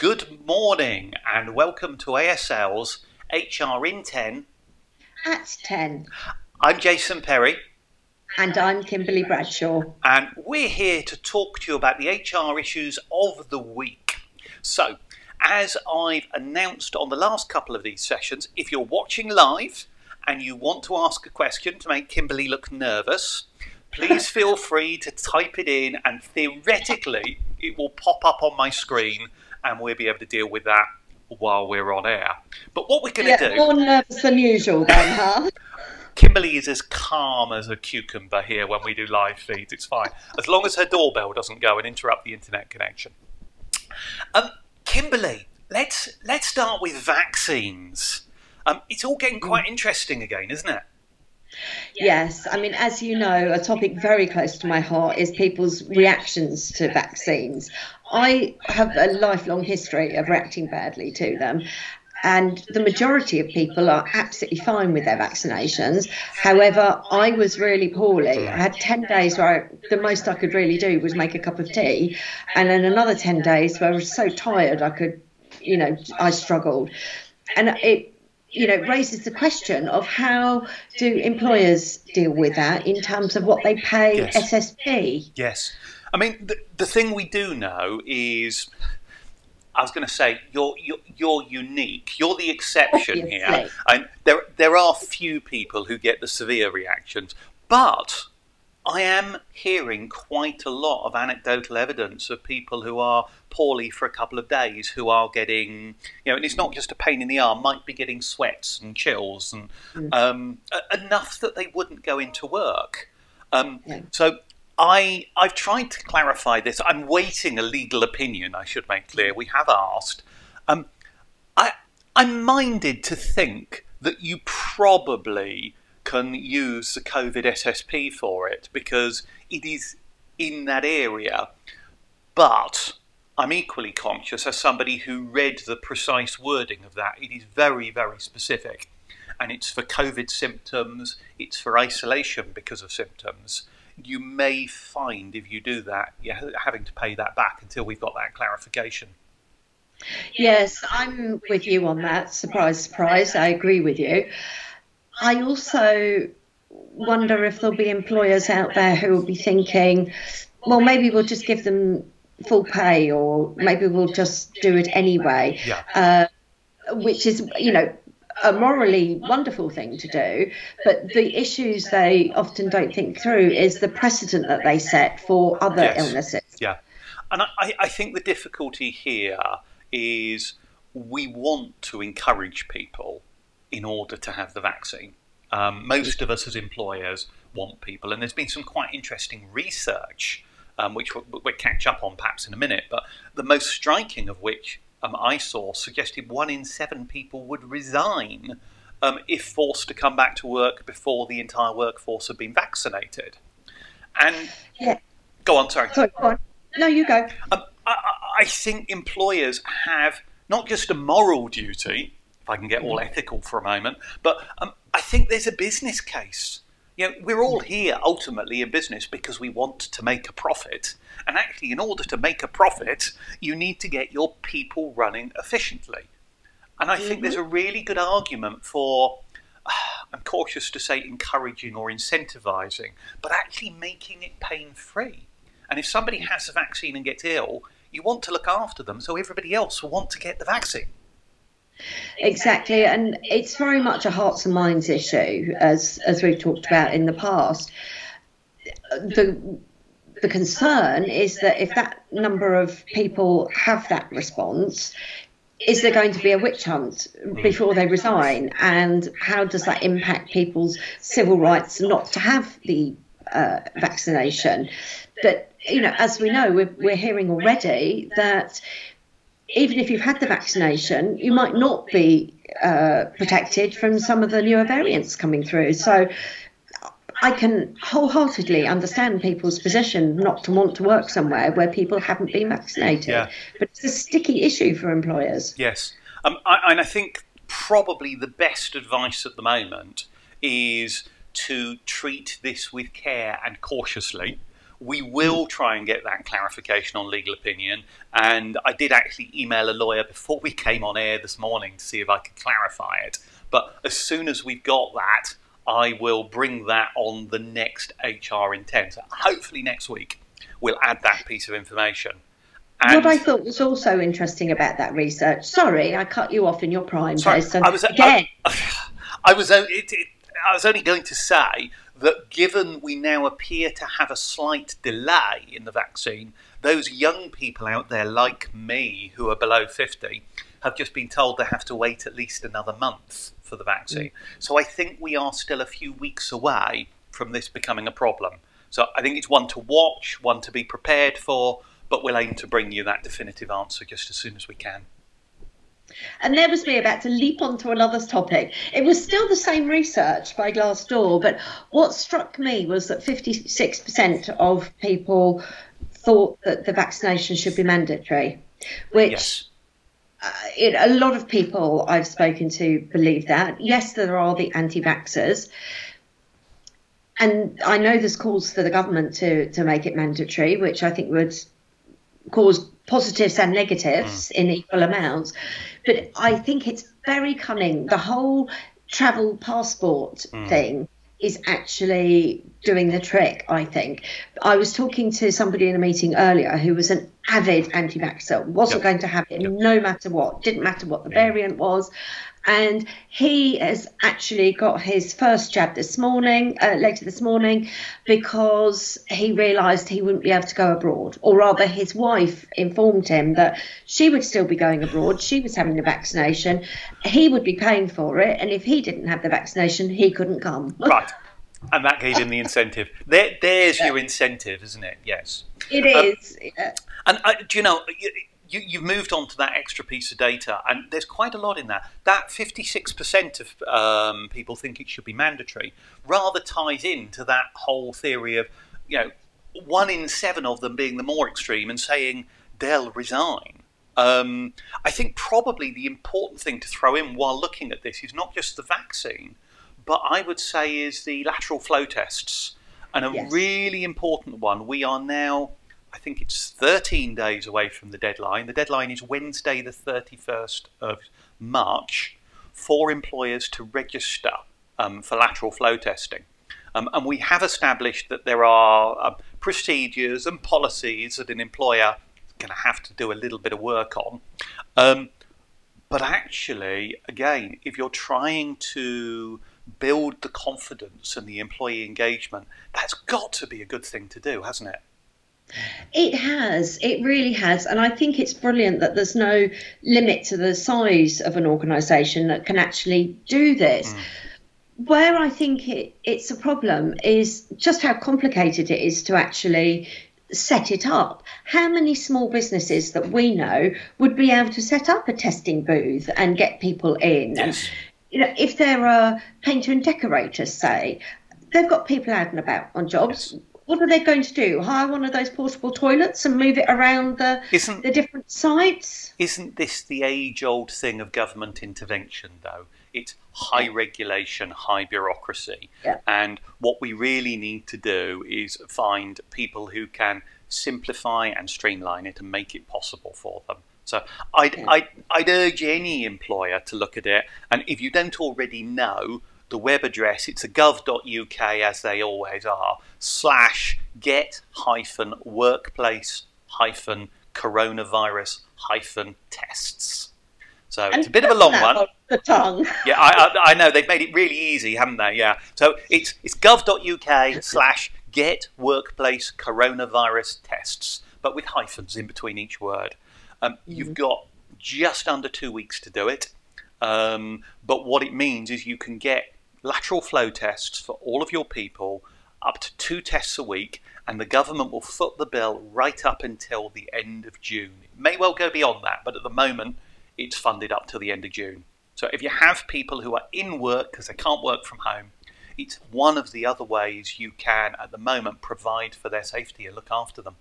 Good morning and welcome to ASL's HR in 10. At 10. I'm Jason Perry. And I'm Kimberly Bradshaw. And we're here to talk to you about the HR issues of the week. So, as I've announced on the last couple of these sessions, if you're watching live and you want to ask a question to make Kimberly look nervous, please feel free to type it in and theoretically it will pop up on my screen and we'll be able to deal with that while we're on air. But what we're going to yeah, do. More nervous than usual, then, huh? Kimberly is as calm as a cucumber here when we do live feeds. It's fine. As long as her doorbell doesn't go and interrupt the internet connection. Um, Kimberly, let's let's start with vaccines. Um, it's all getting quite interesting again, isn't it? Yes, I mean, as you know, a topic very close to my heart is people's reactions to vaccines. I have a lifelong history of reacting badly to them. And the majority of people are absolutely fine with their vaccinations. However, I was really poorly. I had 10 days where I, the most I could really do was make a cup of tea. And then another 10 days where I was so tired I could, you know, I struggled. And it, you know, raises the question of how do employers deal with that in terms of what they pay yes. SSP? Yes. I mean, the, the thing we do know is I was going to say you're, you're, you're unique. You're the exception Obviously. here. And there there are few people who get the severe reactions, but I am hearing quite a lot of anecdotal evidence of people who are poorly for a couple of days who are getting, you know, and it's not just a pain in the arm, might be getting sweats and chills and mm. um, enough that they wouldn't go into work. Um, yeah. So I I've tried to clarify this. I'm waiting a legal opinion. I should make clear. We have asked. Um, I I'm minded to think that you probably can use the COVID SSP for it because it is in that area. But I'm equally conscious as somebody who read the precise wording of that. It is very very specific, and it's for COVID symptoms. It's for isolation because of symptoms you may find if you do that, you're having to pay that back until we've got that clarification. Yes, I'm with you on that. Surprise, surprise. I agree with you. I also wonder if there'll be employers out there who will be thinking, well, maybe we'll just give them full pay or maybe we'll just do it anyway. Yeah. Uh, which is, you know, a morally wonderful thing to do, but the issues they often don't think through is the precedent that they set for other yes. illnesses. Yeah, and I, I think the difficulty here is we want to encourage people in order to have the vaccine. Um, most of us as employers want people, and there's been some quite interesting research, um, which we'll, we'll catch up on perhaps in a minute, but the most striking of which um, I saw suggested one in seven people would resign um, if forced to come back to work before the entire workforce had been vaccinated. And yeah. go on, sorry. Sorry, go on. No, you go. Um, I, I, think employers have not just a moral duty, I can get all mm. ethical for a moment, but um, I think there's a business case. You know, we're all here ultimately in business because we want to make a profit. And actually, in order to make a profit, you need to get your people running efficiently. And I mm-hmm. think there's a really good argument for, uh, I'm cautious to say encouraging or incentivizing, but actually making it pain free. And if somebody has a vaccine and gets ill, you want to look after them so everybody else will want to get the vaccine. Exactly, and it's very much a hearts and minds issue, as as we've talked about in the past. The the concern is that if that number of people have that response, is there going to be a witch hunt before they resign? And how does that impact people's civil rights not to have the uh, vaccination? But, you know, as we know, we're, we're hearing already that even if you've had the vaccination, you might not be uh, protected from some of the newer variants coming through. So I can wholeheartedly understand people's position not to want to work somewhere where people haven't been vaccinated. Yeah. But it's a sticky issue for employers. Yes. Um, I, and I think probably the best advice at the moment is to treat this with care and cautiously. We will try and get that clarification on legal opinion. And I did actually email a lawyer before we came on air this morning to see if I could clarify it. But as soon as we've got that, I will bring that on the next HR in 10. So hopefully next week we'll add that piece of information. And what I thought was also interesting about that research. Sorry, I cut you off in your prime, sorry, Jason. Um, I was, again. I, I was uh, it, it, I was only going to say that given we now appear to have a slight delay in the vaccine, those young people out there like me who are below 50 have just been told they have to wait at least another month for the vaccine. Mm. So I think we are still a few weeks away from this becoming a problem. So I think it's one to watch, one to be prepared for, but we'll aim to bring you that definitive answer just as soon as we can. And there was me about to leap onto another topic. It was still the same research by Glassdoor, but what struck me was that 56% of people thought that the vaccination should be mandatory, which yes. uh, it, a lot of people I've spoken to believe that. Yes, there are the anti vaxxers. And I know there's calls for the government to, to make it mandatory, which I think would cause positives and negatives mm. in equal amounts. But I think it's very cunning. The whole travel passport mm. thing is actually doing the trick, I think. I was talking to somebody in a meeting earlier who was an avid anti vaxxer, wasn't yep. going to have it yep. no matter what, didn't matter what the yeah. variant was and he has actually got his first jab this morning, uh, later this morning, because he realised he wouldn't be able to go abroad, or rather, his wife informed him that she would still be going abroad. She was having the vaccination, he would be paying for it, and if he didn't have the vaccination, he couldn't come. Right. And that gave him the incentive. There, there's your incentive, isn't it? Yes. It is. Um, yeah. And uh, do you know? You, you've moved on to that extra piece of data, and there's quite a lot in that. That 56% of um, people think it should be mandatory rather ties into that whole theory of, you know, one in seven of them being the more extreme and saying they'll resign. Um, I think probably the important thing to throw in while looking at this is not just the vaccine, but I would say is the lateral flow tests. And a yes. really important one, we are now I think it's 13 days away from the deadline. The deadline is Wednesday, the 31st of March, for employers to register um, for lateral flow testing. Um, and we have established that there are uh, procedures and policies that an employer is going to have to do a little bit of work on. Um, but actually, again, if you're trying to build the confidence and the employee engagement, that's got to be a good thing to do, hasn't it? It has, it really has. And I think it's brilliant that there's no limit to the size of an organisation that can actually do this. Mm. Where I think it, it's a problem is just how complicated it is to actually set it up. How many small businesses that we know would be able to set up a testing booth and get people in? Yes. You know, if there are a painter and decorators, say, they've got people out and about on jobs. Yes what are they going to do? Hire one of those portable toilets and move it around the isn't, the different sites? Isn't this the age-old thing of government intervention, though? It's high regulation, high bureaucracy, yeah. and what we really need to do is find people who can simplify and streamline it and make it possible for them. So I'd, yeah. I'd, I'd urge any employer to look at it, and if you don't already know, the web address, it's a gov.uk as they always are, slash get hyphen workplace hyphen coronavirus hyphen tests. So and it's a bit of a long one. The tongue. Yeah, I, I, I, know they've made it really easy, haven't they? Yeah. So it's it's gov.uk slash get workplace coronavirus tests, but with hyphens in between each word. Um, mm-hmm. You've got just under two weeks to do it. Um, but what it means is you can get lateral flow tests for all of your people, up to two tests a week, and the government will foot the bill right up until the end of June. It may well go beyond that, but at the moment, it's funded up to the end of June. So if you have people who are in work because they can't work from home, it's one of the other ways you can, at the moment, provide for their safety and look after them.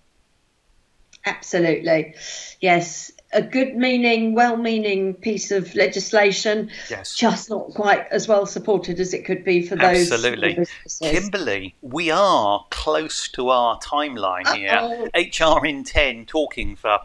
Absolutely. Yes, a good meaning, well meaning piece of legislation, yes. just not quite as well supported as it could be for those. Absolutely. Kimberly, we are close to our timeline Uh-oh. here. HR in 10 talking for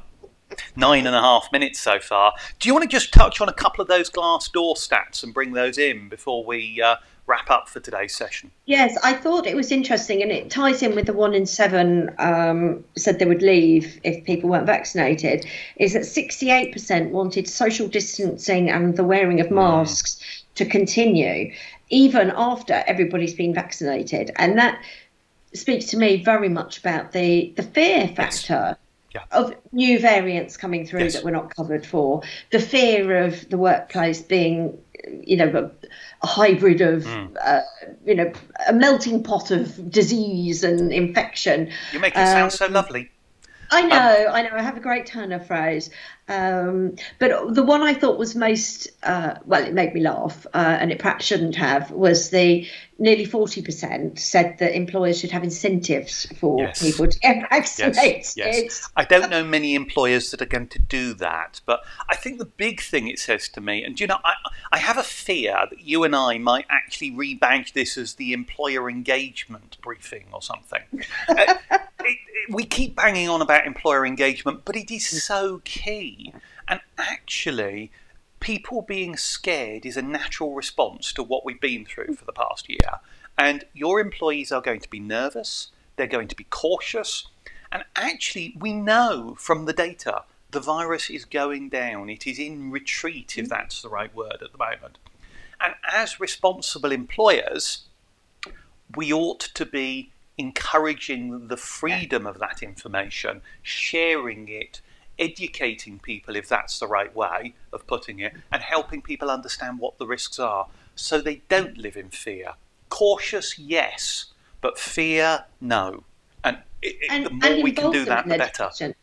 nine and a half minutes so far. Do you want to just touch on a couple of those Glassdoor stats and bring those in before we uh, wrap up for today's session? Yes, I thought it was interesting, and it ties in with the one in seven um, said they would leave if people weren't vaccinated. Is that 68% wanted social distancing and the wearing of hmm. masks mm. to continue even after everybody's been vaccinated, and that speaks to me very much about the the fear factor. Yes yeah. of new variants coming through yes. that we're not covered for, the fear of the workplace being, you know, a, a hybrid of, mm. uh, you know, a melting pot of disease and infection. You make it um, sound so um, lovely. I um, know, um, I know. I have a great turn of phrase. Um, but the one I thought was most, uh, well, it made me laugh, uh, and it perhaps shouldn't have, was the nearly 40% said that employers should have incentives for yes. people to get vaccinated. Yes. yes. I don't know many employers that are going to do that, but I think the big thing it says to me, and you know, I, I have a fear that you and I might actually rebadge this as the employer engagement briefing or something. uh, it, it, we keep banging on about employer engagement, but it is mm. so key. And actually, people being scared is a natural response to what we've been through for the past year. And your employees are going to be nervous, they're going to be cautious. And actually, we know from the data the virus is going down. It is in retreat, if mm. that's the right word at the moment. And as responsible employers, we ought to be encouraging the freedom of that information, sharing it, educating people, if that's the right way of putting it, and helping people understand what the risks are so they don't mm. live in fear. Cautious, yes, but fear, no. And, it, and the more we can do that, the better. Decision.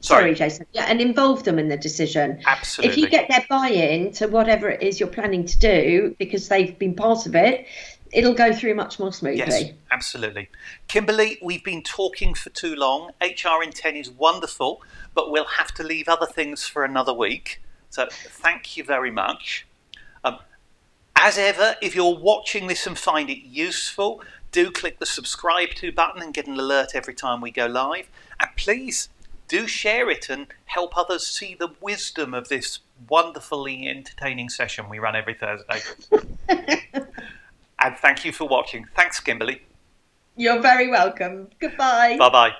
Sorry. Sorry, Jason. Yeah, and involve them in the decision. Absolutely. If you get their buy-in to whatever it is you're planning to do because they've been part of it, it'll go through much more smoothly. Yes, absolutely. Kimberly, we've been talking for too long. HR in 10 is wonderful, but we'll have to leave other things for another week. So thank you very much. Um, as ever, if you're watching this and find it useful, do click the subscribe to button and get an alert every time we go live. And please do share it and help others see the wisdom of this wonderfully entertaining session we run every Thursday. And thank you for watching. Thanks, Kimberly. You're very welcome. Goodbye. Bye bye.